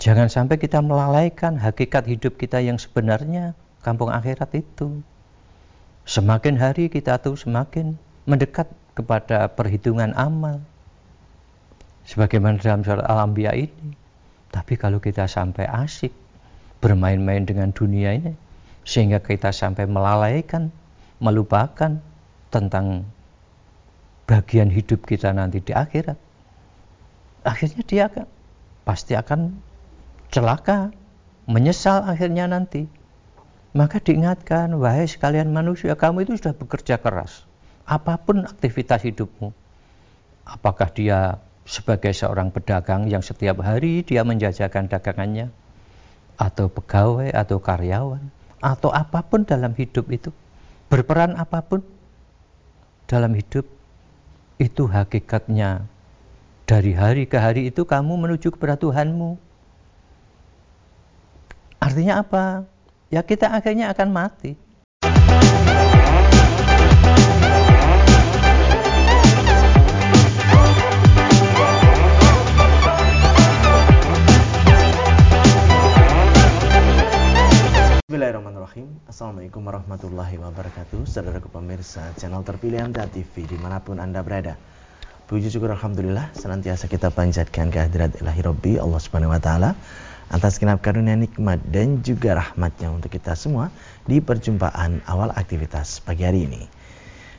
Jangan sampai kita melalaikan hakikat hidup kita yang sebenarnya kampung akhirat itu. Semakin hari kita tuh semakin mendekat kepada perhitungan amal. Sebagaimana dalam surat Al-Anbiya ini. Tapi kalau kita sampai asik bermain-main dengan dunia ini, sehingga kita sampai melalaikan, melupakan tentang bagian hidup kita nanti di akhirat, akhirnya dia akan, pasti akan celaka, menyesal akhirnya nanti. Maka diingatkan, wahai sekalian manusia, kamu itu sudah bekerja keras. Apa pun aktivitas hidupmu, apakah dia sebagai seorang pedagang yang setiap hari dia menjajakan dagangannya, atau pegawai, atau karyawan, atau apa pun dalam hidup itu, berperan apa pun dalam hidup, itu hakikatnya dari hari ke hari itu kamu menuju kepada Tuhanmu. Artinya apa? Ya kita akhirnya akan mati. Bismillahirrahmanirrahim Assalamualaikum warahmatullahi wabarakatuh Saudara pemirsa channel terpilih Anda TV di mana pun Anda berada Puji syukur Alhamdulillah Senantiasa kita panjatkan kehadirat ilahi Rabbi Allah subhanahu wa ta'ala Atas kenap karunia nikmat dan juga rahmatnya untuk kita semua Di perjumpaan awal aktivitas pagi hari ini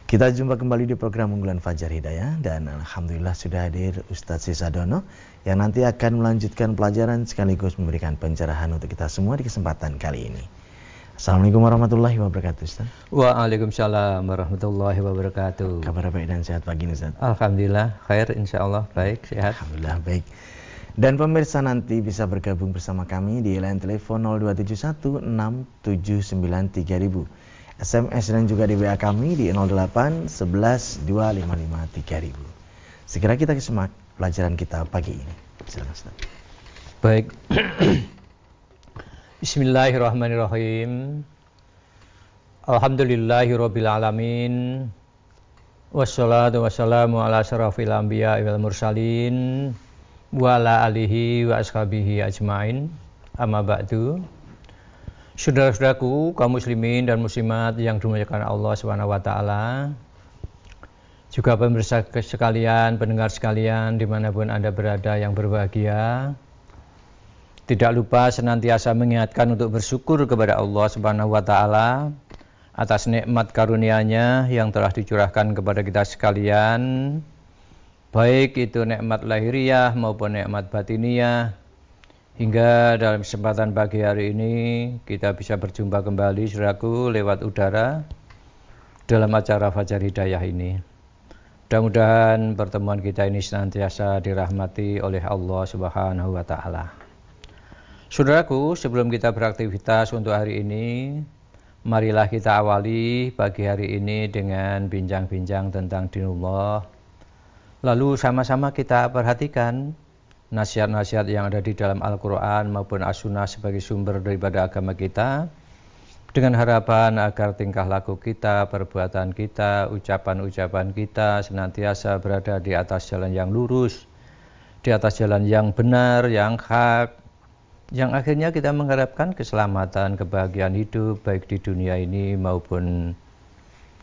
Kita jumpa kembali di program unggulan Fajar Hidayah Dan Alhamdulillah sudah hadir Ustadz Sisadono Yang nanti akan melanjutkan pelajaran sekaligus memberikan pencerahan untuk kita semua di kesempatan kali ini Assalamualaikum warahmatullahi wabarakatuh Ustaz. Waalaikumsalam warahmatullahi wabarakatuh. Kabar baik dan sehat pagi ini Ustaz. Alhamdulillah khair insyaallah baik sehat. Alhamdulillah baik. Dan pemirsa nanti bisa bergabung bersama kami di line telepon 02716793000. SMS dan juga di WA kami di 08 11 255 Segera kita kesemak pelajaran kita pagi ini. Silakan Ustaz. Baik. Bismillahirrahmanirrahim. Alhamdulillahirabbil alamin. Wassalatu wassalamu ala asyrafil anbiya wal mursalin wa alihi wa ashabihi ajmain. Amma ba'du. Saudara-saudaraku, kaum muslimin dan muslimat yang dimuliakan Allah Subhanahu wa taala. Juga pemirsa sekalian, pendengar sekalian di mana pun Anda berada yang berbahagia. Tidak lupa senantiasa mengingatkan untuk bersyukur kepada Allah Subhanahu wa taala atas nikmat karunia-Nya yang telah dicurahkan kepada kita sekalian. Baik itu nikmat lahiriah maupun nikmat batiniah. Hingga dalam kesempatan pagi hari ini kita bisa berjumpa kembali suraku lewat udara dalam acara Fajar Hidayah ini. Mudah-mudahan pertemuan kita ini senantiasa dirahmati oleh Allah Subhanahu wa taala. Saudaraku, sebelum kita beraktivitas untuk hari ini, marilah kita awali pagi hari ini dengan bincang-bincang tentang dinullah. Lalu sama-sama kita perhatikan nasihat-nasihat yang ada di dalam Al-Quran maupun As-Sunnah sebagai sumber daripada agama kita dengan harapan agar tingkah laku kita, perbuatan kita, ucapan-ucapan kita senantiasa berada di atas jalan yang lurus, di atas jalan yang benar, yang hak, yang akhirnya kita mengharapkan keselamatan, kebahagiaan hidup baik di dunia ini maupun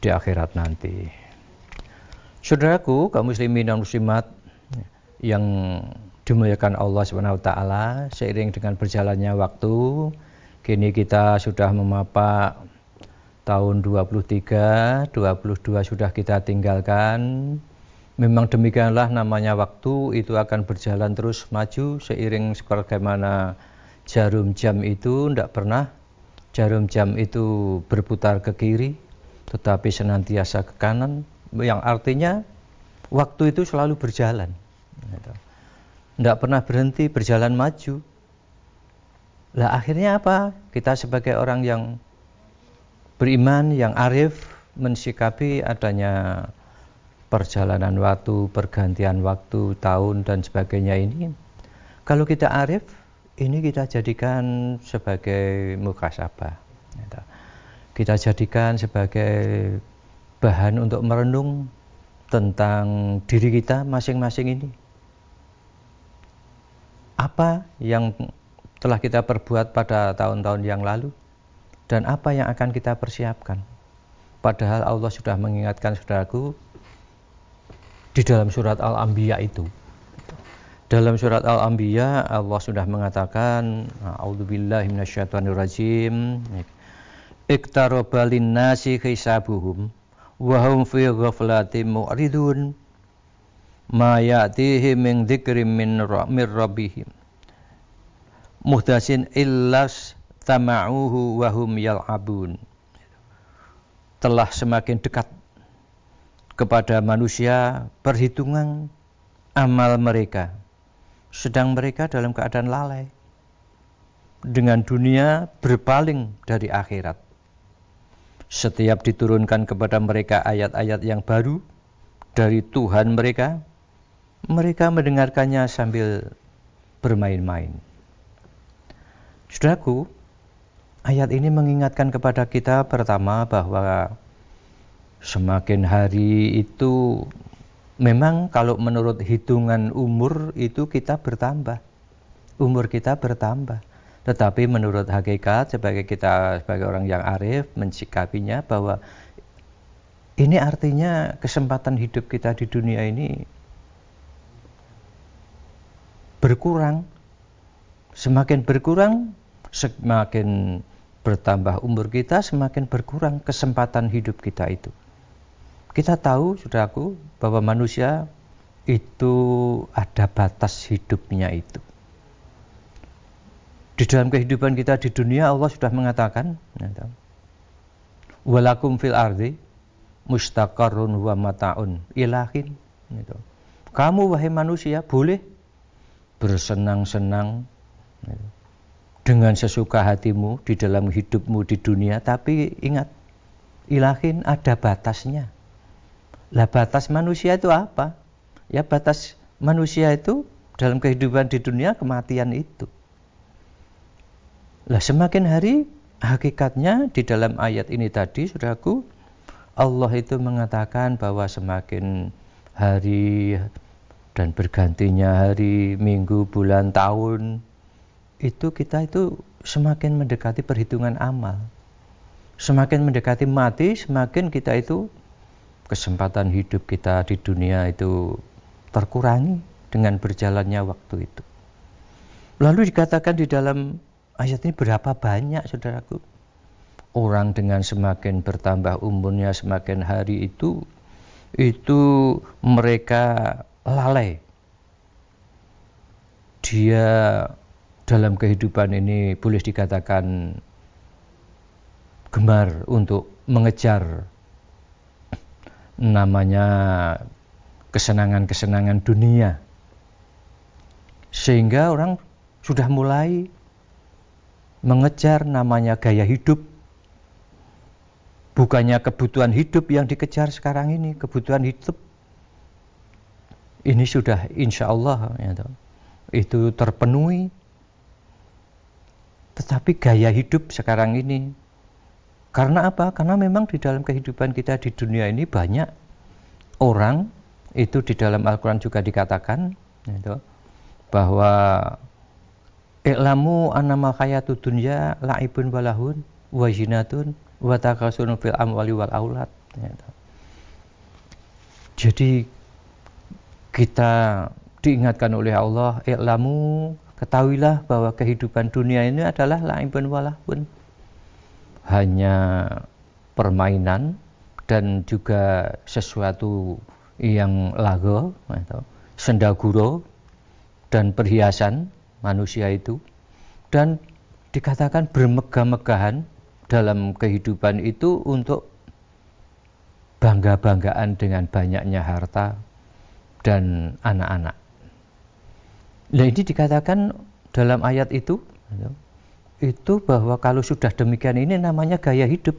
di akhirat nanti. Saudaraku, kaum muslimin dan muslimat yang dimuliakan Allah Subhanahu wa taala, seiring dengan berjalannya waktu, kini kita sudah memapak tahun 23, 22 sudah kita tinggalkan. Memang demikianlah namanya waktu itu akan berjalan terus maju seiring sebagaimana jarum jam itu tidak pernah jarum jam itu berputar ke kiri tetapi senantiasa ke kanan yang artinya waktu itu selalu berjalan tidak pernah berhenti berjalan maju lah akhirnya apa kita sebagai orang yang beriman yang arif mensikapi adanya perjalanan waktu pergantian waktu tahun dan sebagainya ini kalau kita arif ini kita jadikan sebagai mukasabah. Gitu. Kita jadikan sebagai bahan untuk merenung tentang diri kita masing-masing ini. Apa yang telah kita perbuat pada tahun-tahun yang lalu dan apa yang akan kita persiapkan. Padahal Allah sudah mengingatkan saudaraku di dalam surat Al-Anbiya itu. Dalam surat Al-Anbiya Allah sudah mengatakan A'udzubillahi minasyaitonirrajim. Iktaraba lin-nasi hisabuhum wa hum fi ghaflatin mu'ridun. Ma ya'tihim min dzikrin min rabbihim. Muhdasin illas tama'uhu wahum yal'abun. Telah semakin dekat kepada manusia perhitungan amal mereka. Sedang mereka dalam keadaan lalai. Dengan dunia berpaling dari akhirat setiap diturunkan kepada mereka ayat-ayat yang baru dari Tuhan mereka mereka mendengarkannya sambil bermain-main Saudaraku, Ayat ini mengingatkan kepada kita pertama bahwa semakin hari itu memang kalau menurut hitungan umur itu kita bertambah. Umur kita bertambah. Tetapi menurut hakikat sebagai kita sebagai orang yang arif mensikapinya bahwa ini artinya kesempatan hidup kita di dunia ini berkurang. Semakin berkurang, semakin bertambah umur kita, semakin berkurang kesempatan hidup kita itu. Kita tahu, saudaraku, bahwa manusia itu ada batas hidupnya itu. Di dalam kehidupan kita di dunia Allah sudah mengatakan, ya walakum fil ardi mustaqarrun wa mataun ilahin. Gitu. Kamu wahai manusia boleh bersenang-senang gitu dengan sesuka hatimu di dalam hidupmu di dunia, tapi ingat, ilahin ada batasnya. Lah batas manusia itu apa? Ya batas manusia itu dalam kehidupan di dunia kematian itu. Lah semakin hari hakikatnya di dalam ayat ini tadi saudaraku Allah itu mengatakan bahwa semakin hari dan bergantinya hari, minggu, bulan, tahun itu kita itu semakin mendekati perhitungan amal. Semakin mendekati mati, semakin kita itu kesempatan hidup kita di dunia itu terkurangi dengan berjalannya waktu itu. Lalu dikatakan di dalam ayat ini berapa banyak saudaraku? Orang dengan semakin bertambah umurnya semakin hari itu itu mereka lalai. Dia dalam kehidupan ini boleh dikatakan gemar untuk mengejar namanya kesenangan-kesenangan dunia. Sehingga orang sudah mulai mengejar namanya gaya hidup bukannya kebutuhan hidup yang dikejar sekarang ini kebutuhan hidup ini sudah insya Allah ya, itu terpenuhi tetapi gaya hidup sekarang ini. Karena apa? Karena memang di dalam kehidupan kita di dunia ini banyak orang itu di dalam Al-Quran juga dikatakan itu, bahwa I'lamu annamal hayatu dunya la'ibun walahun wa jinatun wa takasun fil amwali wal aulad. Jadi kita diingatkan oleh Allah, I'lamu Ketahuilah bahwa kehidupan dunia ini adalah laibun walahun. Hanya permainan dan juga sesuatu yang lago, atau sendaguro dan perhiasan manusia itu dan dikatakan bermegah-megahan dalam kehidupan itu untuk bangga-banggaan dengan banyaknya harta dan anak-anak. Nah ini dikatakan dalam ayat itu, itu bahwa kalau sudah demikian ini namanya gaya hidup.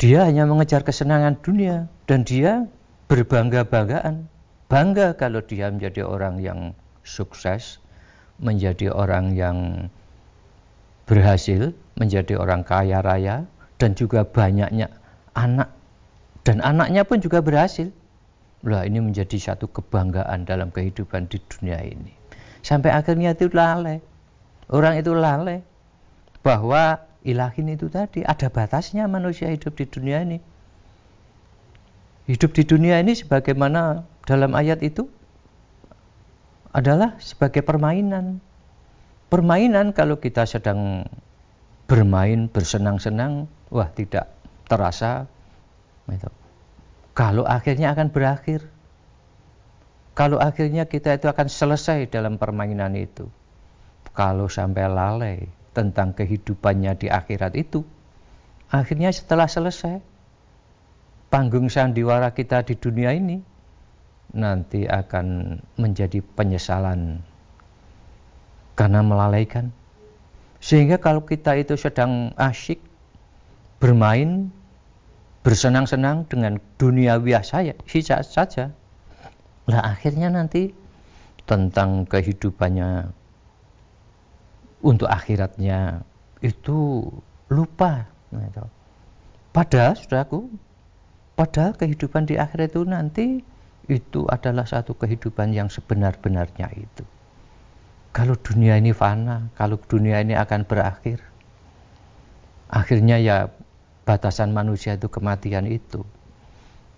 Dia hanya mengejar kesenangan dunia dan dia berbangga-banggaan. Bangga kalau dia menjadi orang yang sukses, menjadi orang yang berhasil, menjadi orang kaya raya, dan juga banyaknya anak. Dan anaknya pun juga berhasil. Lah ini menjadi satu kebanggaan dalam kehidupan di dunia ini. Sampai akhirnya itu lalai. Orang itu lalai bahwa ilahin itu tadi ada batasnya manusia hidup di dunia ini. Hidup di dunia ini sebagaimana dalam ayat itu adalah sebagai permainan. Permainan kalau kita sedang bermain, bersenang-senang, wah tidak terasa. Gitu. Kalau akhirnya akan berakhir. Kalau akhirnya kita itu akan selesai dalam permainan itu. Kalau sampai lalai tentang kehidupannya di akhirat itu, akhirnya setelah selesai, panggung sandiwara kita di dunia ini nanti akan menjadi penyesalan karena melalaikan. Sehingga kalau kita itu sedang asyik bermain, bersenang-senang dengan dunia biasa ya, saja. Nah akhirnya nanti tentang kehidupannya untuk akhiratnya itu lupa. Nah. Padahal, saudaraku, padahal kehidupan di akhirat itu nanti itu adalah satu kehidupan yang sebenar-benarnya itu. Kalau dunia ini fana, kalau dunia ini akan berakhir, akhirnya ya batasan manusia itu kematian itu.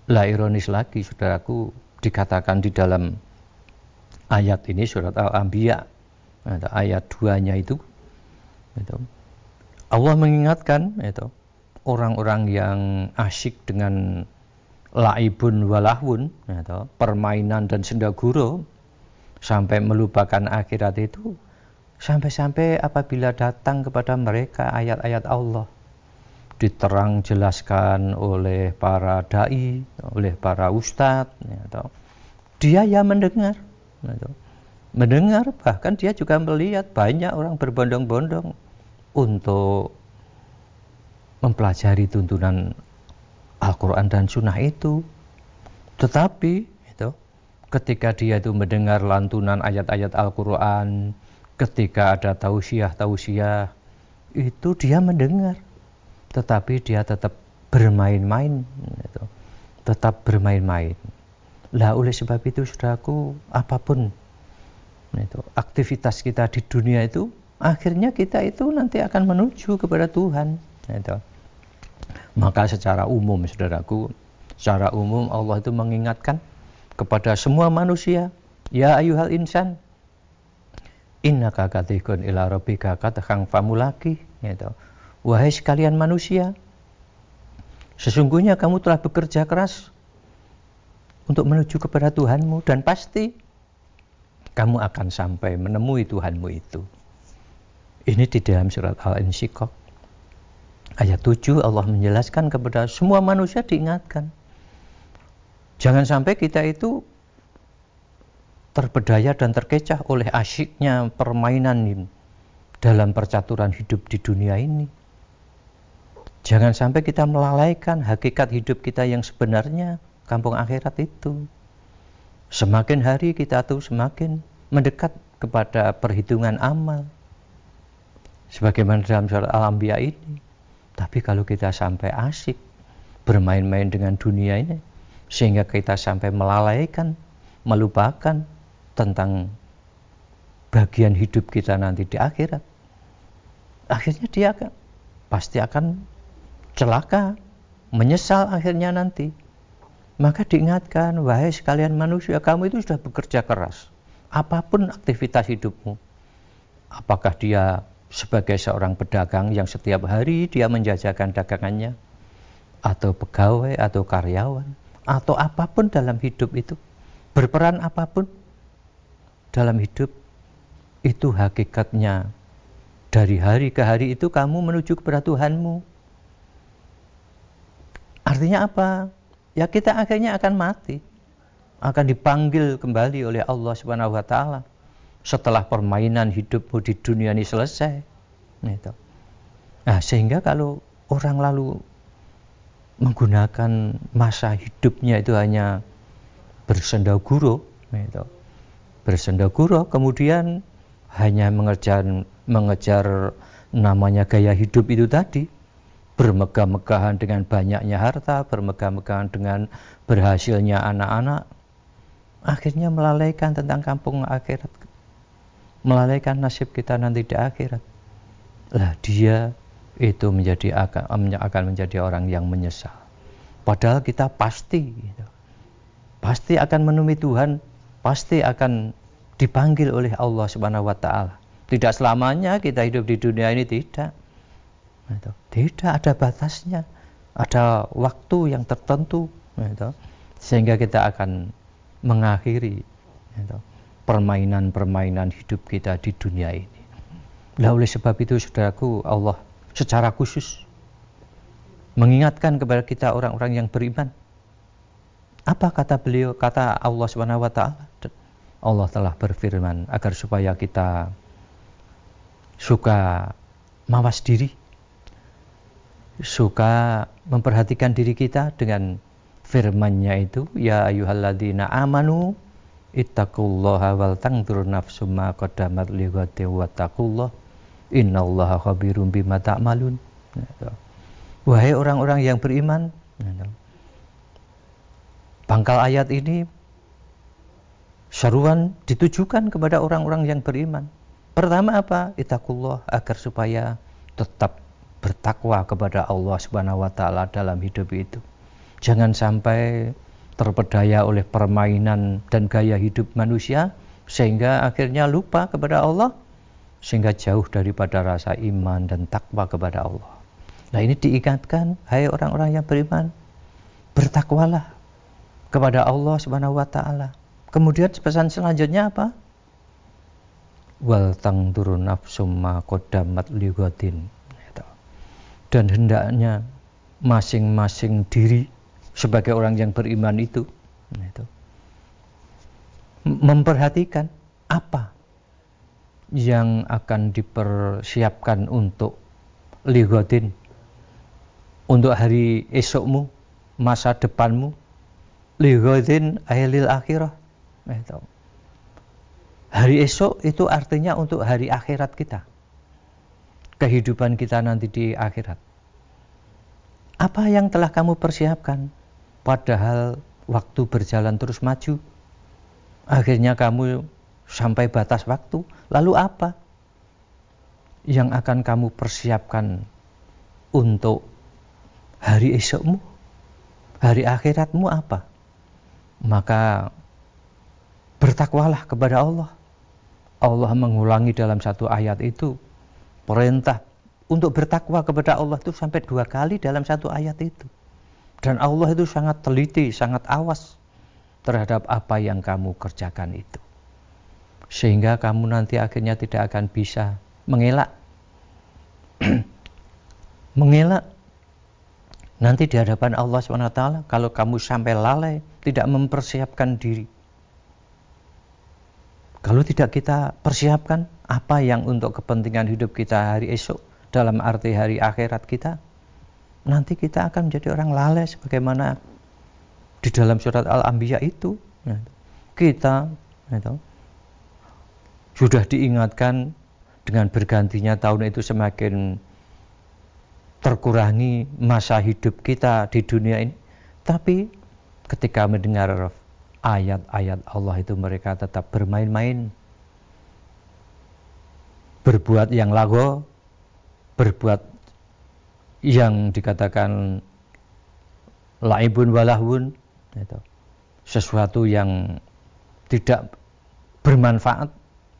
Lah ironis lagi, saudaraku, dikatakan di dalam ayat ini surat Al-Anbiya, ayat 2-nya itu, Allah mengingatkan itu orang-orang yang asyik dengan laibun walahun atau permainan dan sendaguro sampai melupakan akhirat itu sampai-sampai apabila datang kepada mereka ayat-ayat Allah. Diterang jelaskan oleh para dai, oleh para ustadz, atau dia ya mendengar, atau mendengar bahkan dia juga melihat banyak orang berbondong-bondong untuk mempelajari tuntunan Al-Quran dan Sunnah itu. Tetapi itu, ketika dia itu mendengar lantunan ayat-ayat Al-Quran, ketika ada tausiah-tausiah, itu dia mendengar. Tetapi dia tetap bermain-main. Tetap bermain-main. Lah oleh sebab itu saudaraku, apa pun itu, aktivitas kita di dunia itu, akhirnya kita itu nanti akan menuju kepada Tuhan. Itu. Maka secara umum saudaraku, secara umum Allah itu mengingatkan kepada semua manusia, ya ayuhal insan, inna kakatikun ila rabbika katakang famulaki, gitu. Wahai sekalian manusia, sesungguhnya kamu telah bekerja keras untuk menuju kepada Tuhanmu dan pasti kamu akan sampai menemui Tuhanmu itu. Ini di dalam surat Al-Insyikok Ayat 7 Allah menjelaskan kepada semua manusia diingatkan. Jangan sampai kita itu terbedaya dan terkecah oleh asyiknya permainan dalam percaturan hidup di dunia ini. Jangan sampai kita melalaikan hakikat hidup kita yang sebenarnya kampung akhirat itu. Semakin hari kita tuh semakin mendekat kepada perhitungan amal. Sebagaimana dalam surat Al-Anbiya ini. Tapi kalau kita sampai asik bermain-main dengan dunia ini, sehingga kita sampai melalaikan, melupakan tentang bagian hidup kita nanti di akhirat, akhirnya dia akan, pasti akan celaka, menyesal akhirnya nanti. Maka diingatkan, wahai sekalian manusia, kamu itu sudah bekerja keras. Apa pun aktivitas hidupmu, apakah dia sebagai seorang pedagang yang setiap hari dia menjajakan dagangannya atau pegawai atau karyawan atau apa pun dalam hidup itu berperan apa pun dalam hidup itu hakikatnya. Dari hari ke hari itu kamu menuju kepada Tuhanmu. Artinya apa? Ya kita akhirnya akan mati akan dipanggil kembali oleh Allah Subhanahu wa taala setelah permainan hidupmu di dunia ini selesai. Gitu. Nah, sehingga kalau orang lalu menggunakan masa hidupnya itu hanya bersendaguro, gitu. bersendaguro, kemudian hanya mengejar mengejar namanya gaya hidup itu tadi, bermegah-megahan dengan banyaknya harta, bermegah-megahan dengan berhasilnya anak-anak, akhirnya melalaikan tentang kampung akhirat melalaikan nasib kita nanti di akhirat. Lah dia itu menjadi akan, akan menjadi orang yang menyesal. Padahal kita pasti gitu, pasti akan menemui Tuhan, pasti akan dipanggil oleh Allah Subhanahu wa taala. Tidak selamanya kita hidup di dunia ini tidak. Gitu. Tidak ada batasnya. Ada waktu yang tertentu gitu. sehingga kita akan mengakhiri gitu, permainan-permainan hidup kita di dunia ini. Nah oleh sebab itu saudaraku Allah secara khusus mengingatkan kepada kita orang-orang yang beriman. Apa kata beliau? Kata Allah Subhanahu wa taala. Allah telah berfirman agar supaya kita suka mawas diri, suka memperhatikan diri kita dengan firman-Nya itu, ya ayyuhalladzina amanu ittaqullaha wal tangdur nafsum ma qaddamat lighati wa innallaha khabirum bima ta'malun. Wahai orang-orang yang beriman, pangkal ayat ini seruan ditujukan kepada orang-orang yang beriman. Pertama apa? Itakullah agar supaya tetap bertakwa kepada Allah Subhanahu wa taala dalam hidup itu. Jangan sampai terpedaya oleh permainan dan gaya hidup manusia sehingga akhirnya lupa kepada Allah sehingga jauh daripada rasa iman dan takwa kepada Allah. Nah ini diingatkan, hai orang-orang yang beriman, bertakwalah kepada Allah Subhanahu wa taala. Kemudian pesan selanjutnya apa? Wal turun nafsum ma qaddamat. Dan hendaknya masing-masing diri sebagai orang yang beriman itu gitu, memperhatikan apa yang akan dipersiapkan untuk ligodin untuk hari esokmu, masa depanmu, lighadin ahlil akhirah. Itu. Hari esok itu artinya untuk hari akhirat kita. Kehidupan kita nanti di akhirat. Apa yang telah kamu persiapkan? Padahal waktu berjalan terus maju. Akhirnya kamu sampai batas waktu. Lalu apa yang akan kamu persiapkan untuk hari esokmu, hari akhiratmu apa? Maka bertakwalah kepada Allah. Allah mengulangi dalam satu ayat itu perintah untuk bertakwa kepada Allah itu sampai dua kali dalam satu ayat itu. Dan Allah itu sangat teliti, sangat awas terhadap apa yang kamu kerjakan itu. Sehingga kamu nanti akhirnya tidak akan bisa mengelak. mengelak Nanti di hadapan Allah SWT, kalau kamu sampai lalai, tidak mempersiapkan diri. Kalau tidak kita persiapkan, apa yang untuk kepentingan hidup kita hari esok, dalam arti hari akhirat kita, nanti kita akan menjadi orang lalai sebagaimana di dalam surat Al-Anbiya itu. Ya, kita itu, sudah diingatkan dengan bergantinya tahun itu semakin terkurangi masa hidup kita di dunia ini. Tapi ketika mendengar ayat-ayat Allah itu mereka tetap bermain-main. Berbuat yang lago, berbuat yang dikatakan laibun walahun, itu. sesuatu yang tidak bermanfaat,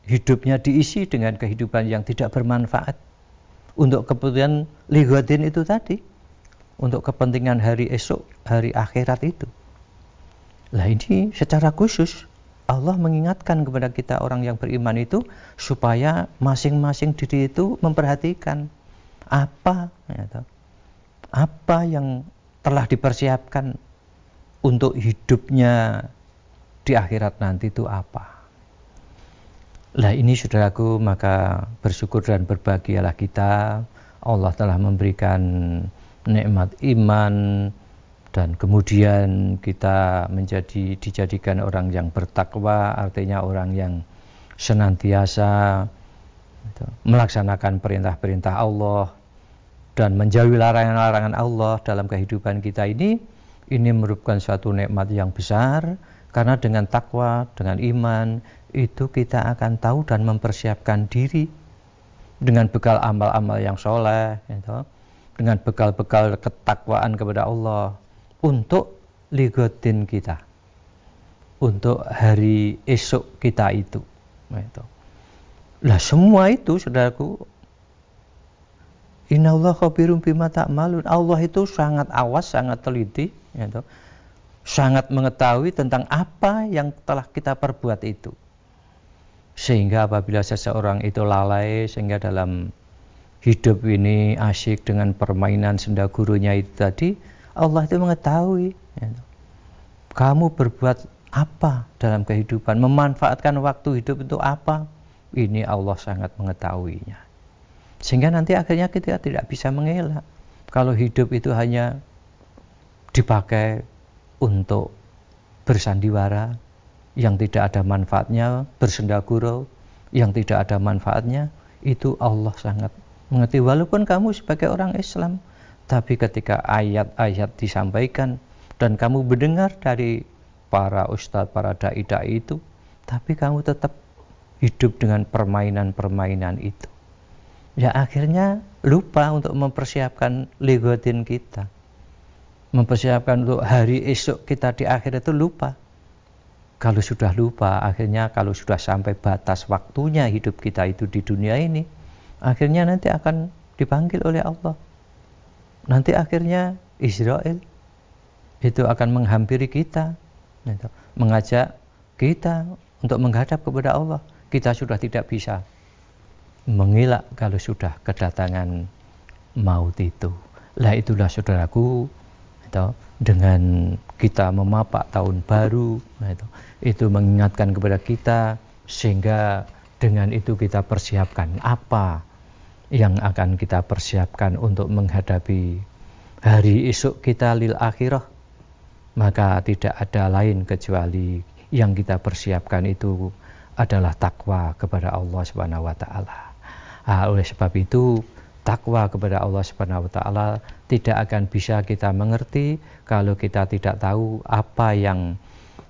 hidupnya diisi dengan kehidupan yang tidak bermanfaat untuk kepentingan ligodin itu tadi untuk kepentingan hari esok hari akhirat itu lah ini secara khusus Allah mengingatkan kepada kita orang yang beriman itu supaya masing-masing diri itu memperhatikan apa ya, apa yang telah dipersiapkan untuk hidupnya di akhirat nanti itu apa? Lah ini saudaraku maka bersyukur dan berbahagialah kita. Allah telah memberikan nikmat iman dan kemudian kita menjadi dijadikan orang yang bertakwa artinya orang yang senantiasa melaksanakan perintah-perintah Allah dan menjauhi larangan-larangan Allah dalam kehidupan kita ini ini merupakan suatu nikmat yang besar Karena dengan takwa, dengan iman, itu kita akan tahu dan mempersiapkan diri dengan bekal amal-amal yang soleh, gitu, dengan bekal-bekal ketakwaan kepada Allah untuk ligotin kita, untuk hari esok kita itu. Gitu. Lah semua itu, saudaraku, Inna Allah khabirum bima ta'malun. Allah itu sangat awas, sangat teliti, gitu, sangat mengetahui tentang apa yang telah kita perbuat itu. Sehingga apabila seseorang itu lalai sehingga dalam hidup ini asyik dengan permainan senda gurunya itu tadi, Allah itu mengetahui. Ya. Kamu berbuat apa dalam kehidupan, memanfaatkan waktu hidup itu apa? Ini Allah sangat mengetahuinya. Sehingga nanti akhirnya kita tidak bisa mengelak. Kalau hidup itu hanya dipakai untuk bersandiwara, yang tidak ada manfaatnya, bersendagurau yang tidak ada manfaatnya, itu Allah sangat mengerti. Walaupun kamu sebagai orang Islam, tapi ketika ayat-ayat disampaikan dan kamu mendengar dari para ustadz, para dai-dai itu, tapi kamu tetap hidup dengan permainan-permainan itu. Ya akhirnya lupa untuk mempersiapkan legotin kita. Mempersiapkan untuk hari esok kita di akhir itu lupa kalau sudah lupa, akhirnya kalau sudah sampai batas waktunya hidup kita itu di dunia ini, akhirnya nanti akan dipanggil oleh Allah. Nanti akhirnya Israel itu akan menghampiri kita, gitu. mengajak kita untuk menghadap kepada Allah. Kita sudah tidak bisa mengelak kalau sudah kedatangan maut itu. Lah itulah saudaraku, gitu, dengan kita memapak tahun baru, itu itu mengingatkan kepada kita sehingga dengan itu kita persiapkan apa yang akan kita persiapkan untuk menghadapi hari esok kita lil akhirah maka tidak ada lain kecuali yang kita persiapkan itu adalah takwa kepada Allah Subhanahu wa taala. Ah, oleh sebab itu takwa kepada Allah Subhanahu wa taala tidak akan bisa kita mengerti kalau kita tidak tahu apa yang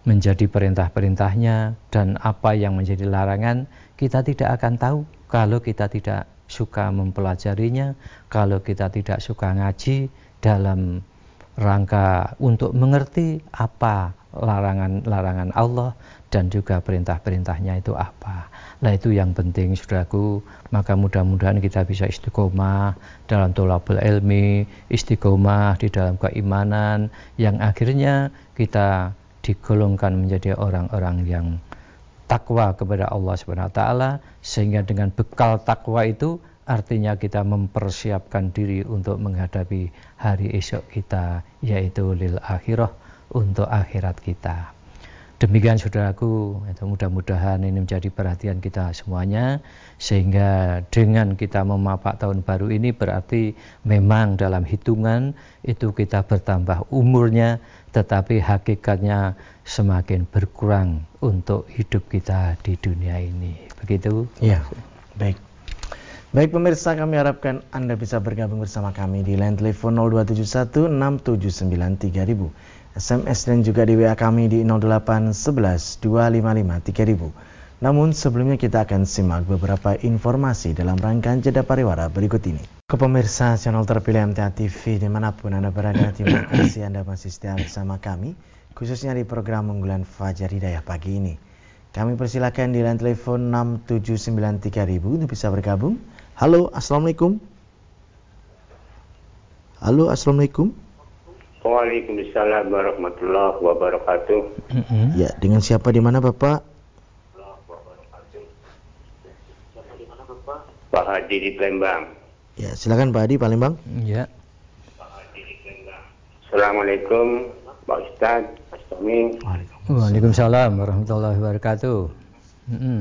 menjadi perintah-perintahnya dan apa yang menjadi larangan kita tidak akan tahu kalau kita tidak suka mempelajarinya, kalau kita tidak suka ngaji dalam rangka untuk mengerti apa larangan-larangan Allah dan juga perintah-perintahnya itu apa. Nah itu yang penting saudaraku, maka mudah-mudahan kita bisa istiqomah dalam tolabul ilmi, istiqomah di dalam keimanan yang akhirnya kita digolongkan menjadi orang-orang yang takwa kepada Allah Subhanahu wa taala sehingga dengan bekal takwa itu artinya kita mempersiapkan diri untuk menghadapi hari esok kita yaitu lil akhirah untuk akhirat kita. Demikian saudaraku, mudah-mudahan ini menjadi perhatian kita semuanya sehingga dengan kita memapak tahun baru ini berarti memang dalam hitungan itu kita bertambah umurnya tetapi hakikatnya semakin berkurang untuk hidup kita di dunia ini. Begitu? Ya, baik. Baik pemirsa, kami harapkan Anda bisa bergabung bersama kami di line telepon 0271 SMS dan juga di WA kami di 0811 255 3000. Namun sebelumnya kita akan simak beberapa informasi dalam rangkaian jeda pariwara berikut ini. Ke pemirsa channel terpilih MTA TV di mana pun Anda berada, terima kasih Anda masih setia bersama kami, khususnya di program unggulan Fajar Hidayah pagi ini. Kami persilakan di line telepon 6793000 untuk bisa bergabung. Halo, Assalamualaikum. Halo, Assalamualaikum. Waalaikumsalam warahmatullahi wabarakatuh. Ya, dengan siapa di mana Bapak? Pak Haji di Palembang. Ya, silakan Pak Adi Palembang. Ya. Assalamualaikum Pak Ustaz, Mas Tommy. Waalaikumsalam warahmatullahi wabarakatuh. Mm-hmm.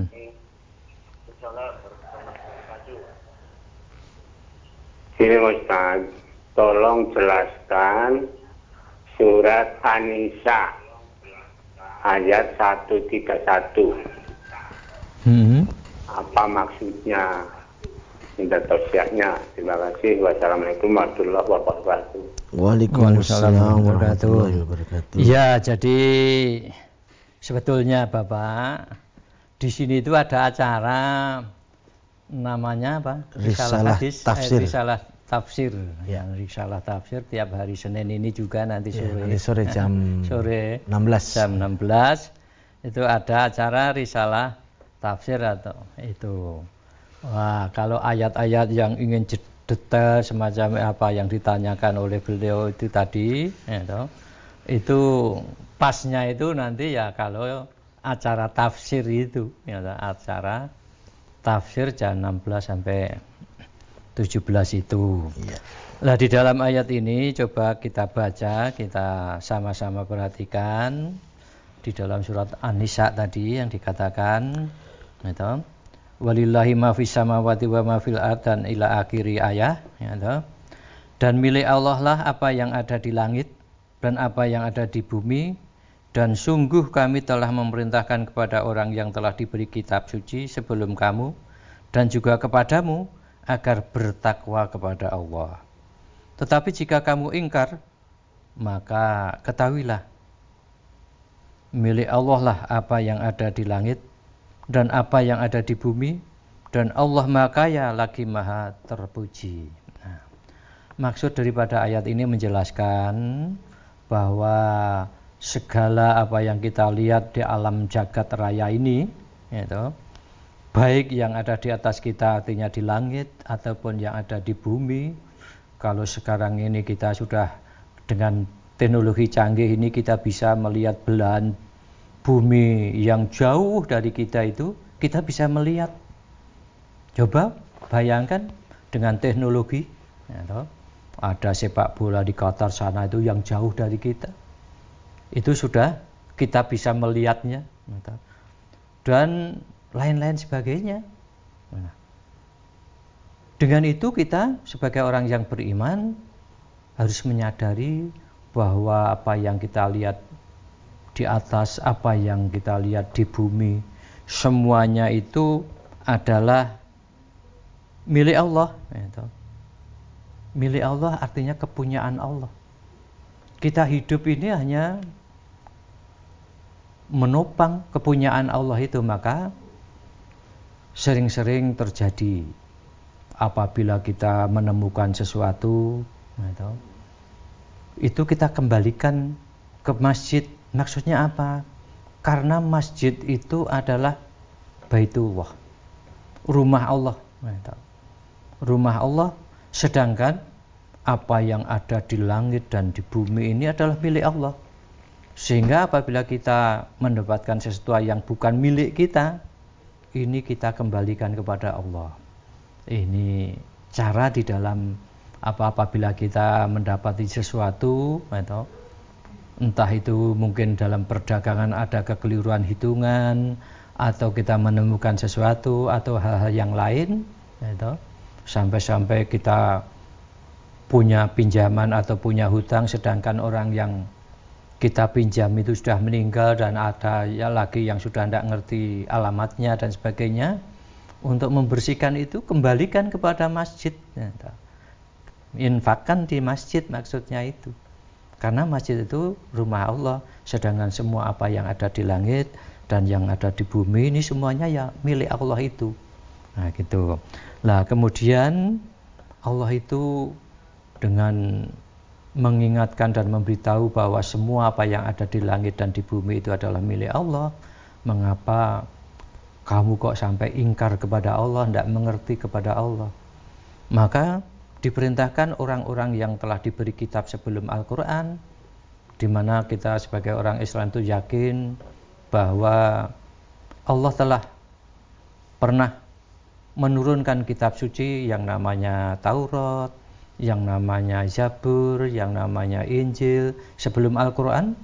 Sini Ustaz, tolong jelaskan surat An-Nisa ayat 131. Mm-hmm. Apa maksudnya? minta tausiahnya. Terima kasih. Wassalamualaikum warahmatullahi wabarakatuh. Waalaikumsalam warahmatullahi wabarakatuh. Ya, jadi sebetulnya Bapak di sini itu ada acara namanya apa? Risalah hadis, tafsir. Eh, risalah tafsir. Ya. Ya. Risalah tafsir tiap hari Senin ini juga nanti Ya, sore. nanti sore jam sore 16. jam 16 itu ada acara risalah tafsir atau itu. Wah, kalau ayat-ayat yang ingin detail semacam apa yang ditanyakan oleh beliau itu tadi, ya toh, itu pasnya itu nanti ya kalau acara tafsir itu, ya acara tafsir jam 16 sampai 17 itu. Iya. Nah di dalam ayat ini coba kita baca, kita sama-sama perhatikan di dalam surat An-Nisa tadi yang dikatakan itu walillahi ma fis samawati wa ma fil ard dan ila akhiri ya toh. dan milik Allah lah apa yang ada di langit dan apa yang ada di bumi dan sungguh kami telah memerintahkan kepada orang yang telah diberi kitab suci sebelum kamu dan juga kepadamu agar bertakwa kepada Allah. Tetapi jika kamu ingkar, maka ketahuilah milik Allah lah apa yang ada di langit dan apa yang ada di bumi dan Allah Maha Kaya lagi Maha terpuji. Nah, maksud daripada ayat ini menjelaskan bahwa segala apa yang kita lihat di alam jagat raya ini itu baik yang ada di atas kita artinya di langit ataupun yang ada di bumi. Kalau sekarang ini kita sudah dengan teknologi canggih ini kita bisa melihat belahan bumi yang jauh dari kita itu kita bisa melihat. Coba bayangkan dengan teknologi ya ada sepak bola di Qatar sana itu yang jauh dari kita. Itu sudah kita bisa melihatnya ya dan lain-lain sebagainya Nah, dengan itu kita sebagai orang yang beriman harus menyadari bahwa apa yang kita lihat di atas, apa yang kita lihat di bumi, semuanya itu adalah milik Allah. Milik Allah artinya kepunyaan Allah. Kita hidup ini hanya menopang kepunyaan Allah itu, maka sering-sering terjadi apabila kita menemukan sesuatu gitu, itu. Kita kembalikan ke masjid. Maksudnya apa? Karena masjid itu adalah baitullah rumah Allah gitu. rumah Allah sedangkan apa yang ada di langit dan di bumi ini adalah milik Allah. Sehingga apabila kita mendapatkan sesuatu yang bukan milik kita ini kita kembalikan kepada Allah. Ini cara di dalam apa apabila kita mendapati sesuatu atau entah itu mungkin dalam perdagangan ada kekeliruan hitungan atau kita menemukan sesuatu atau hal-hal yang lain itu sampai-sampai kita punya pinjaman atau punya hutang sedangkan orang yang kita pinjam itu sudah meninggal dan ada ya lagi yang sudah tidak ngerti alamatnya dan sebagainya. Untuk membersihkan itu kembalikan kepada masjid. Infakkan di masjid maksudnya itu. Karena masjid itu rumah Allah. Sedangkan semua apa yang ada di langit dan yang ada di bumi ini semuanya ya milik Allah itu. Nah gitu. Lah kemudian Allah itu dengan mengingatkan dan memberitahu bahwa semua apa yang ada di langit dan di bumi itu adalah milik Allah mengapa kamu kok sampai ingkar kepada Allah, tidak mengerti kepada Allah. Maka diperintahkan orang-orang yang telah diberi kitab sebelum Al-Quran, di mana kita sebagai orang Islam itu yakin bahwa Allah telah pernah menurunkan kitab suci yang namanya Taurat, yang namanya Zabur, yang namanya Injil sebelum Al-Quran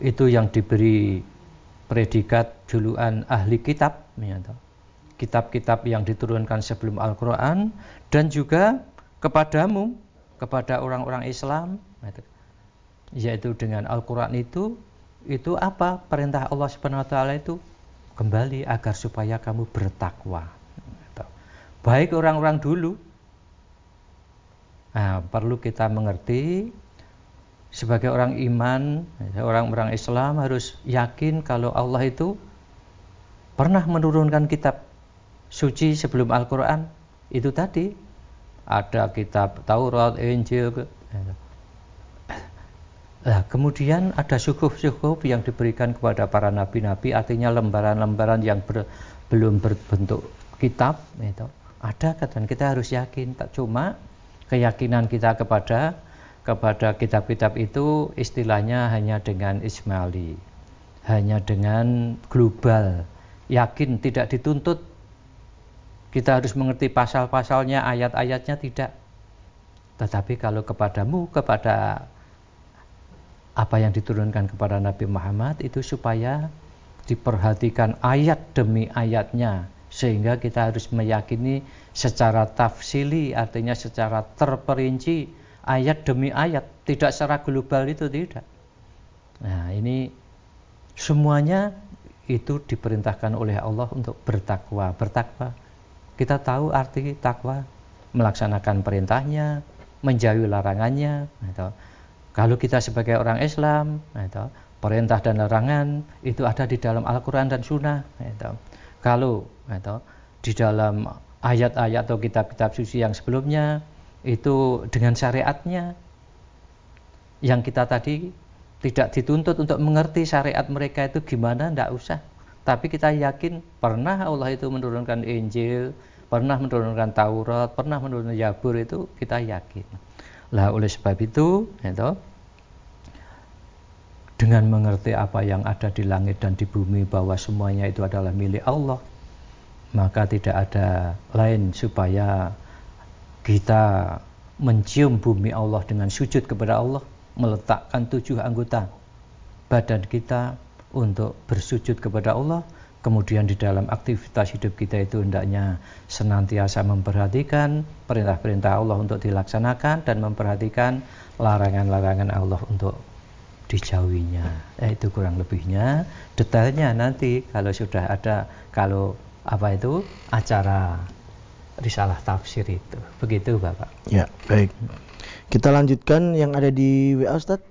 itu yang diberi predikat julukan ahli kitab kitab-kitab yang diturunkan sebelum Al-Quran dan juga kepadamu kepada orang-orang Islam yaitu dengan Al-Quran itu itu apa? Perintah Allah Subhanahu Wa Taala itu kembali agar supaya kamu bertakwa baik orang-orang dulu nah, perlu kita mengerti sebagai orang iman, orang-orang Islam harus yakin kalau Allah itu pernah menurunkan kitab suci sebelum Al-Quran. Itu tadi ada kitab Taurat, Injil. Nah, kemudian ada syukuf-syukuf yang diberikan kepada para nabi-nabi, artinya lembaran-lembaran yang ber, belum berbentuk kitab. Itu. Ada dan kita harus yakin. Tak cuma keyakinan kita kepada kepada kitab-kitab itu istilahnya hanya dengan Ismaili, hanya dengan global, yakin tidak dituntut kita harus mengerti pasal-pasalnya, ayat-ayatnya tidak. Tetapi kalau kepadamu, kepada apa yang diturunkan kepada Nabi Muhammad itu supaya diperhatikan ayat demi ayatnya sehingga kita harus meyakini secara tafsili artinya secara terperinci ayat demi ayat. Tidak secara global itu tidak. Nah ini semuanya itu diperintahkan oleh Allah untuk bertakwa. Bertakwa. Kita tahu arti takwa. Melaksanakan perintahnya menjauhi larangannya gitu. kalau kita sebagai orang Islam gitu, perintah dan larangan itu ada di dalam Al-Quran dan Sunnah gitu. kalau gitu, di dalam ayat-ayat atau kitab-kitab suci yang sebelumnya itu dengan syariatnya. Yang kita tadi tidak dituntut untuk mengerti syariat mereka itu gimana tidak usah. Tapi kita yakin pernah Allah itu menurunkan Injil pernah menurunkan Taurat pernah menurunkan Yabur itu kita yakin. Lah oleh sebab itu itu dengan mengerti apa yang ada di langit dan di bumi bahwa semuanya itu adalah milik Allah maka tidak ada lain supaya kita mencium bumi Allah dengan sujud kepada Allah, meletakkan tujuh anggota badan kita untuk bersujud kepada Allah, kemudian di dalam aktivitas hidup kita itu hendaknya senantiasa memperhatikan perintah-perintah Allah untuk dilaksanakan dan memperhatikan larangan-larangan Allah untuk dijauhinya. Eh, itu kurang lebihnya. Detailnya nanti kalau sudah ada kalau apa itu acara risalah tafsir itu. Begitu Bapak. Ya, baik. Kita lanjutkan yang ada di WA Ustaz.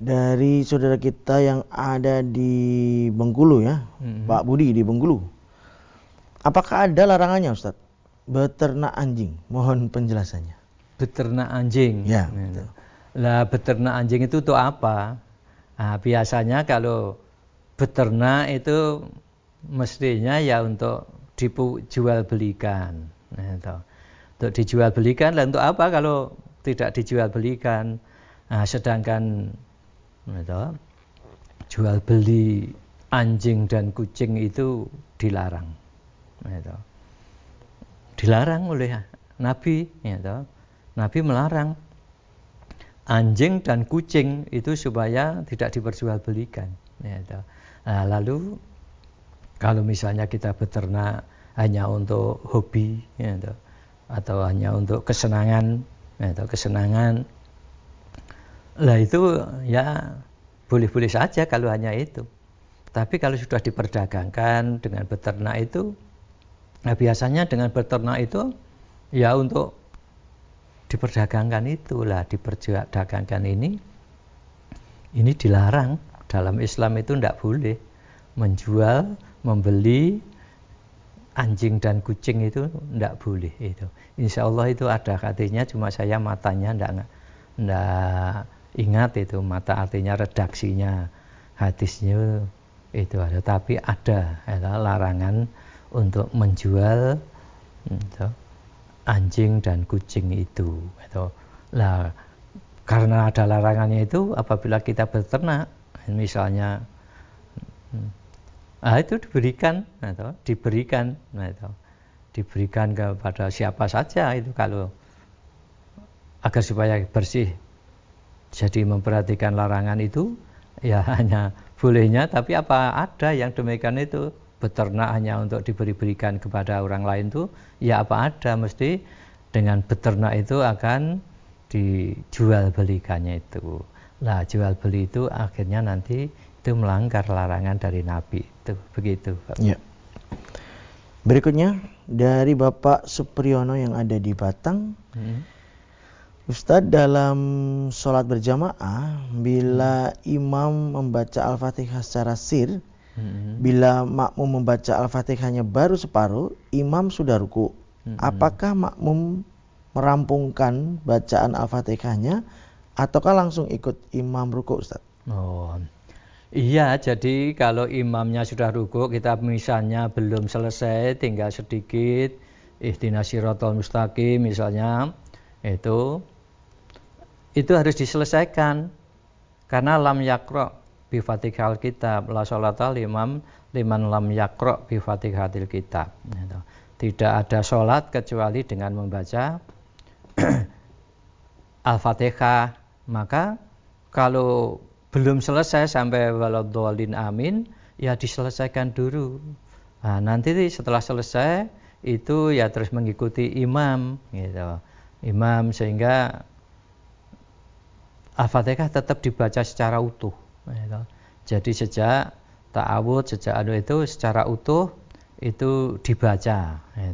Dari saudara kita yang ada di Bengkulu ya, hmm. Pak Budi di Bengkulu. Apakah ada larangannya Ustaz? Beternak anjing. Mohon penjelasannya. Beternak anjing. Ya. Gitu. Lah beternak anjing itu untuk apa? Nah, biasanya kalau beternak itu mestinya ya untuk dijual belikan. Nah, itu. Untuk dijual belikan, lah untuk apa kalau tidak dijual belikan? Nah, sedangkan nah, itu, jual beli anjing dan kucing itu dilarang. Nah, itu. Dilarang oleh Nabi, ya, itu. Nabi melarang anjing dan kucing itu supaya tidak diperjualbelikan. Ya, itu. Nah, lalu kalau misalnya kita beternak hanya untuk hobi ya, atau hanya untuk kesenangan ya, atau kesenangan lah itu ya boleh-boleh saja kalau hanya itu. Tapi kalau sudah diperdagangkan dengan beternak itu nah biasanya dengan beternak itu ya untuk diperdagangkan itulah diperdagangkan ini ini dilarang dalam Islam itu tidak boleh menjual, membeli anjing dan kucing itu tidak boleh itu. Insya Allah itu ada artinya cuma saya matanya tidak tidak ingat itu mata artinya redaksinya hadisnya itu ada tapi ada ada larangan untuk menjual itu, anjing dan kucing itu itu lah karena ada larangannya itu apabila kita beternak misalnya nah, itu diberikan atau diberikan nah, itu diberikan kepada siapa saja itu kalau agar supaya bersih jadi memperhatikan larangan itu ya hanya bolehnya tapi apa ada yang demikian itu beternak hanya untuk diberi-berikan kepada orang lain itu ya apa ada mesti dengan beternak itu akan dijual belikannya itu lah jual beli itu akhirnya nanti itu melanggar larangan dari Nabi itu begitu Pak. Ya. Berikutnya dari Bapak Supriyono yang ada di Batang. Hmm. Ustadz dalam sholat berjamaah bila imam membaca al-fatihah secara sir hmm. bila makmum membaca al-fatihahnya baru separuh imam sudah ruku hmm. apakah makmum merampungkan bacaan al-fatihahnya ataukah langsung ikut imam ruku Ustadz? Oh. Iya, jadi kalau imamnya sudah ruku, kita misalnya belum selesai, tinggal sedikit, ihdinas siratal mustaqim misalnya, itu itu harus diselesaikan karena lam yakro bi fatihal kitab la sholata limam liman lam yakro bi fatihatil kitab gitu. tidak ada sholat kecuali dengan membaca al-fatihah maka kalau belum selesai sampai waladolin amin ya diselesaikan dulu nah, nanti setelah selesai itu ya terus mengikuti imam gitu imam sehingga Al-Fatihah tetap dibaca secara utuh. Ya Jadi sejak ta'awud, sejak anu itu secara utuh itu dibaca. Ya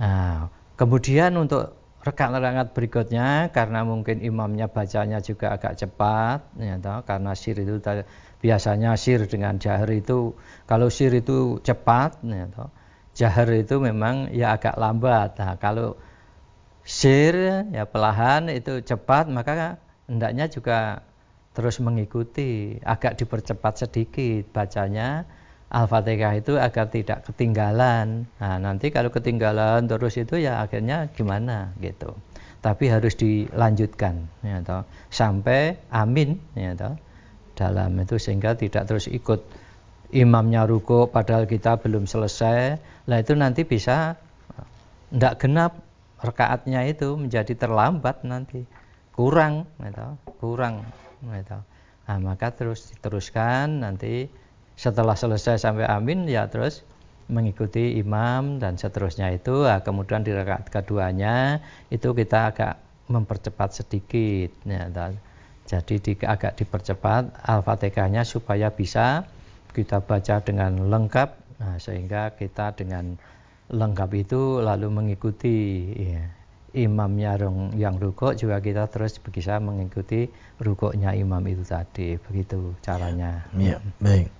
nah, kemudian untuk rekat-rekat berikutnya karena mungkin imamnya bacanya juga agak cepat ya karena sir itu biasanya sir dengan jahar itu kalau sir itu cepat ya jahar itu memang ya agak lambat. Nah kalau sir ya perlahan itu cepat maka hendaknya juga terus mengikuti, agak dipercepat sedikit bacanya Al-Fatihah itu agar tidak ketinggalan. Nah, nanti kalau ketinggalan terus itu ya akhirnya gimana gitu. Tapi harus dilanjutkan ya toh, sampai amin ya toh, dalam itu sehingga tidak terus ikut imamnya ruko padahal kita belum selesai. Nah itu nanti bisa tidak genap rekaatnya itu menjadi terlambat nanti kurang gitu, kurang gitu. Nah, maka terus diteruskan nanti setelah selesai sampai amin ya terus mengikuti imam dan seterusnya itu. Nah, kemudian di rakaat keduanya itu kita agak mempercepat sedikit ya, jadi di, agak dipercepat al-fatihahnya supaya bisa kita baca dengan lengkap. Nah, sehingga kita dengan lengkap itu lalu mengikuti ya, imamnya yang rukuk juga kita terus bisa mengikuti rukuknya imam itu tadi. Begitu caranya. Ya baik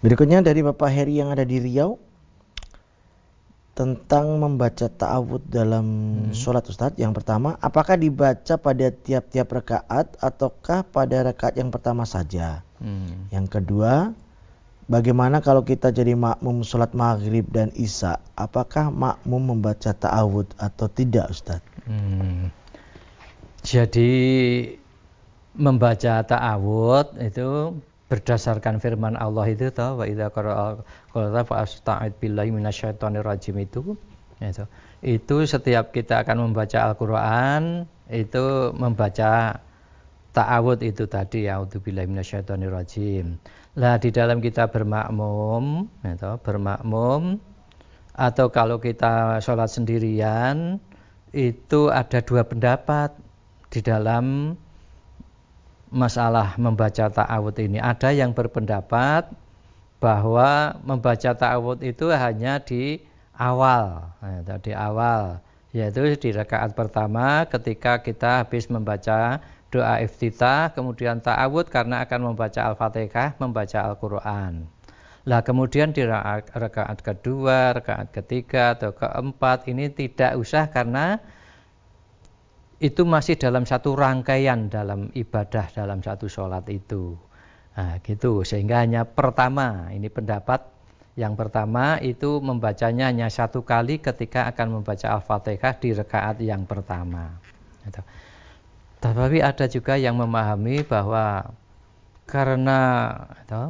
berikutnya dari Bapak Heri yang ada di Riau tentang membaca ta'awud dalam hmm. sholat Ustadz yang pertama apakah dibaca pada tiap-tiap rakaat ataukah pada rakaat yang pertama saja hmm. yang kedua Bagaimana kalau kita jadi makmum sholat maghrib dan isya? Apakah makmum membaca ta'awud atau tidak Ustaz? Hmm. Jadi membaca ta'awud itu berdasarkan firman Allah itu tahu wa idza qara'a fa asta'id billahi minasyaitonir rajim itu itu. Itu setiap kita akan membaca Al-Qur'an itu membaca ta'awud itu tadi ya auzubillahi minasyaitonir rajim. Lah di dalam kita bermakmum, gitu, bermakmum atau kalau kita sholat sendirian itu ada dua pendapat di dalam masalah membaca ta'awud ini. Ada yang berpendapat bahwa membaca ta'awud itu hanya di awal, gitu, di awal, yaitu di rakaat pertama ketika kita habis membaca doa iftitah, kemudian ta'awud karena akan membaca Al-Fatihah, membaca Al-Quran. Lah kemudian di rakaat kedua, rakaat ketiga atau keempat ini tidak usah karena itu masih dalam satu rangkaian dalam ibadah dalam satu sholat itu. Nah, gitu sehingga hanya pertama ini pendapat yang pertama itu membacanya hanya satu kali ketika akan membaca Al-Fatihah di rakaat yang pertama. Gitu. Tetapi ada juga yang memahami bahwa karena itu,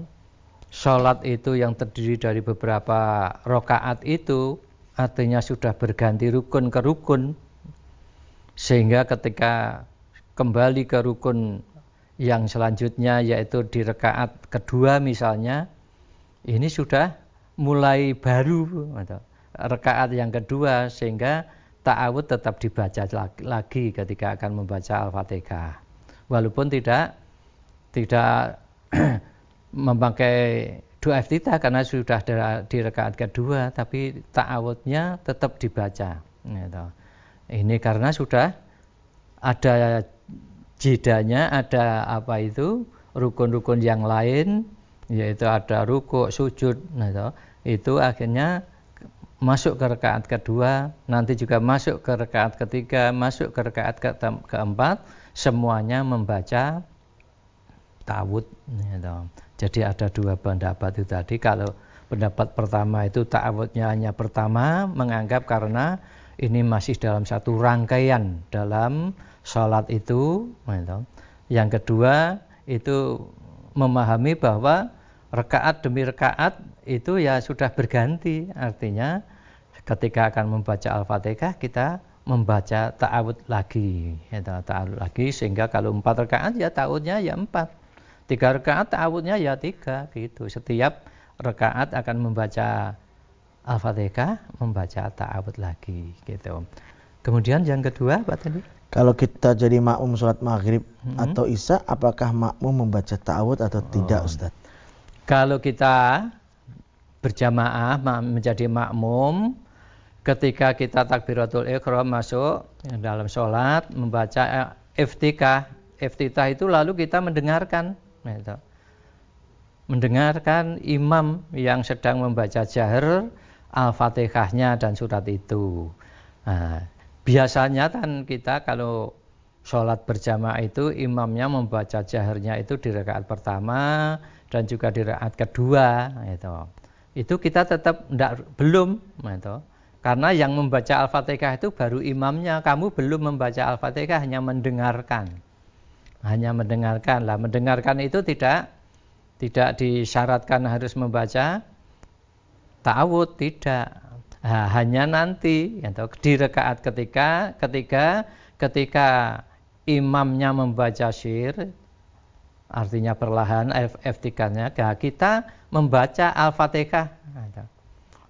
sholat itu yang terdiri dari beberapa rokaat itu artinya sudah berganti rukun ke rukun sehingga ketika kembali ke rukun yang selanjutnya yaitu di rekaat kedua misalnya ini sudah mulai baru rekaat yang kedua sehingga ta'awud tetap dibaca lagi ketika akan membaca Al-Fatihah. Walaupun tidak tidak memakai doa iftitah karena sudah di rakaat kedua, tapi ta'awudnya tetap dibaca. Gitu. Ini karena sudah ada jidanya, ada apa itu rukun-rukun yang lain, yaitu ada rukuk, sujud, nah itu, itu akhirnya masuk ke rakaat kedua, nanti juga masuk ke rakaat ketiga, masuk ke rakaat ke keempat, semuanya membaca tawud. Gitu. Jadi ada dua pendapat itu tadi. Kalau pendapat pertama itu ta'awudnya hanya pertama, menganggap karena ini masih dalam satu rangkaian dalam sholat itu. Gitu. Yang kedua itu memahami bahwa rekaat demi rekaat itu ya sudah berganti. Artinya ketika akan membaca Al-Fatihah kita membaca ta'awud lagi. Ya, ta'awud lagi sehingga kalau empat rakaat ya ta'awudnya ya empat. Tiga rakaat ta'awudnya ya tiga gitu. Setiap rakaat akan membaca Al-Fatihah, membaca ta'awud lagi gitu. Kemudian yang kedua Pak tadi? Kalau kita jadi makmum sholat maghrib hmm. atau isya, apakah makmum membaca ta'awud atau oh. tidak Ustaz? Kalau kita berjamaah menjadi makmum ketika kita takbiratul ikhram masuk dalam sholat membaca eh, iftitah iftitah itu lalu kita mendengarkan gitu. mendengarkan imam yang sedang membaca jahar al-fatihahnya dan surat itu nah, biasanya kan kita kalau sholat berjamaah itu imamnya membaca jaharnya itu di rakaat pertama dan juga di rakaat kedua gitu itu kita tetap enggak, belum gitu. Karena yang membaca Al-Fatihah itu baru imamnya, kamu belum membaca Al-Fatihah hanya mendengarkan. Hanya mendengarkan. Lah mendengarkan itu tidak tidak disyaratkan harus membaca ta'awud, tidak. Nah, hanya nanti gitu, di rekaat ketika ketika ketika imamnya membaca syir artinya perlahan F3-nya kita membaca Al-Fatihah.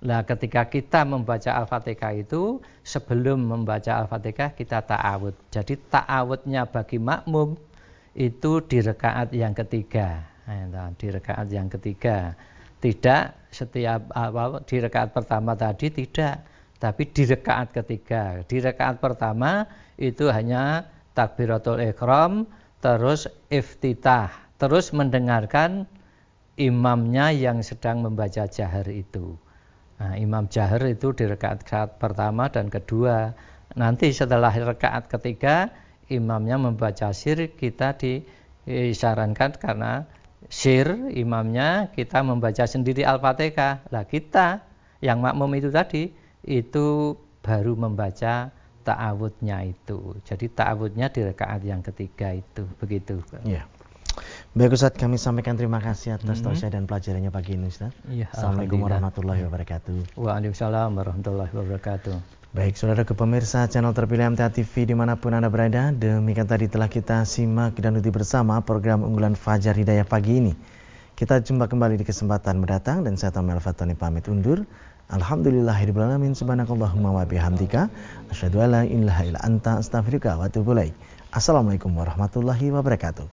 Nah, ketika kita membaca Al-Fatihah itu sebelum membaca Al-Fatihah kita ta'awud. Jadi ta'awudnya bagi makmum itu di rekaat yang ketiga. Di rekaat yang ketiga. Tidak setiap apa di rekaat pertama tadi tidak, tapi di rekaat ketiga. Di rekaat pertama itu hanya takbiratul ikram terus iftitah, terus mendengarkan imamnya yang sedang membaca jahar itu. Nah, imam jahar itu di rekaat pertama dan kedua. Nanti setelah rekaat ketiga, imamnya membaca sir, kita disarankan karena sir imamnya kita membaca sendiri Al-Fatihah. Lah kita yang makmum itu tadi itu baru membaca ta'awudnya itu. Jadi ta'awudnya di rekaat yang ketiga itu, begitu. Iya. Baik Ustaz, kami sampaikan terima kasih atas hmm. tausiah dan pelajarannya pagi ini Ustaz. Ya, Assalamualaikum warahmatullahi wabarakatuh. Waalaikumsalam warahmatullahi wabarakatuh. Baik, saudara ke pemirsa channel terpilih MTA TV di mana pun Anda berada, demikian tadi telah kita simak dan ikuti bersama program unggulan Fajar Hidayah pagi ini. Kita jumpa kembali di kesempatan mendatang dan saya Tamel Fatoni pamit undur. Alhamdulillahirrahmanirrahim. Subhanakallahumma wa bihamdika. Asyadu ala ilaha illa anta astaghfiruka wa Assalamualaikum warahmatullahi wabarakatuh.